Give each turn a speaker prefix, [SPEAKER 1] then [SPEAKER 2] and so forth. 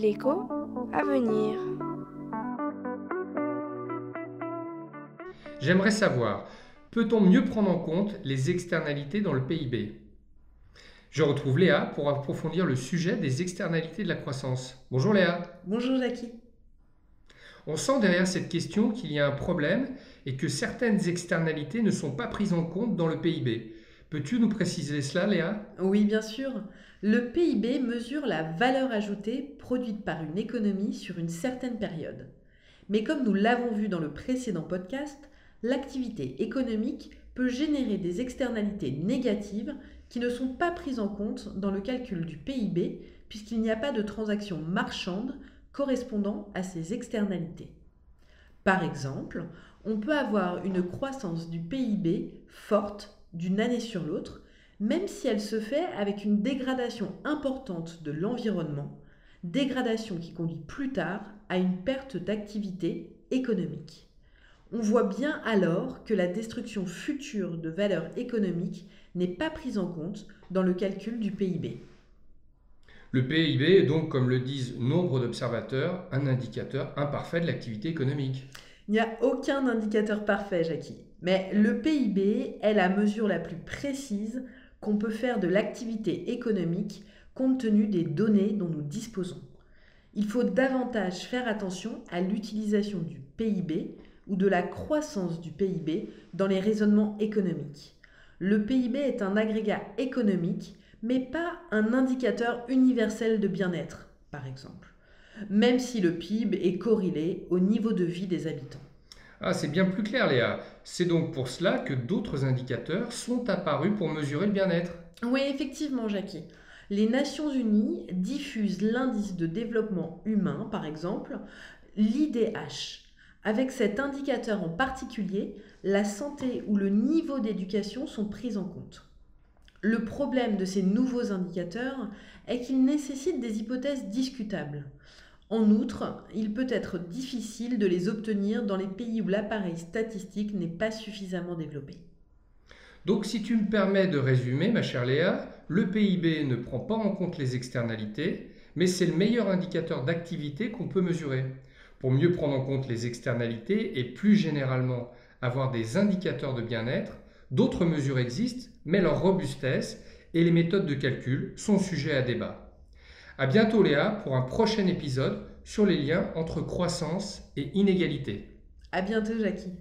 [SPEAKER 1] L'écho à venir.
[SPEAKER 2] J'aimerais savoir, peut-on mieux prendre en compte les externalités dans le PIB Je retrouve Léa pour approfondir le sujet des externalités de la croissance. Bonjour Léa.
[SPEAKER 3] Bonjour Jackie.
[SPEAKER 2] On sent derrière cette question qu'il y a un problème et que certaines externalités ne sont pas prises en compte dans le PIB. Peux-tu nous préciser cela, Léa?
[SPEAKER 3] Oui, bien sûr. Le PIB mesure la valeur ajoutée produite par une économie sur une certaine période. Mais comme nous l'avons vu dans le précédent podcast, l'activité économique peut générer des externalités négatives qui ne sont pas prises en compte dans le calcul du PIB puisqu'il n'y a pas de transaction marchande correspondant à ces externalités. Par exemple, on peut avoir une croissance du PIB forte d'une année sur l'autre, même si elle se fait avec une dégradation importante de l'environnement, dégradation qui conduit plus tard à une perte d'activité économique. On voit bien alors que la destruction future de valeur économique n'est pas prise en compte dans le calcul du PIB.
[SPEAKER 2] Le PIB est donc, comme le disent nombre d'observateurs, un indicateur imparfait de l'activité économique.
[SPEAKER 3] Il n'y a aucun indicateur parfait, Jackie. Mais le PIB est la mesure la plus précise qu'on peut faire de l'activité économique compte tenu des données dont nous disposons. Il faut davantage faire attention à l'utilisation du PIB ou de la croissance du PIB dans les raisonnements économiques. Le PIB est un agrégat économique, mais pas un indicateur universel de bien-être, par exemple, même si le PIB est corrélé au niveau de vie des habitants.
[SPEAKER 2] Ah, c'est bien plus clair, Léa. C'est donc pour cela que d'autres indicateurs sont apparus pour mesurer le bien-être.
[SPEAKER 3] Oui, effectivement, Jackie. Les Nations Unies diffusent l'indice de développement humain, par exemple, l'IDH. Avec cet indicateur en particulier, la santé ou le niveau d'éducation sont pris en compte. Le problème de ces nouveaux indicateurs est qu'ils nécessitent des hypothèses discutables. En outre, il peut être difficile de les obtenir dans les pays où l'appareil statistique n'est pas suffisamment développé.
[SPEAKER 2] Donc si tu me permets de résumer, ma chère Léa, le PIB ne prend pas en compte les externalités, mais c'est le meilleur indicateur d'activité qu'on peut mesurer. Pour mieux prendre en compte les externalités et plus généralement avoir des indicateurs de bien-être, d'autres mesures existent, mais leur robustesse et les méthodes de calcul sont sujets à débat. À bientôt Léa pour un prochain épisode sur les liens entre croissance et inégalité.
[SPEAKER 3] À bientôt Jackie.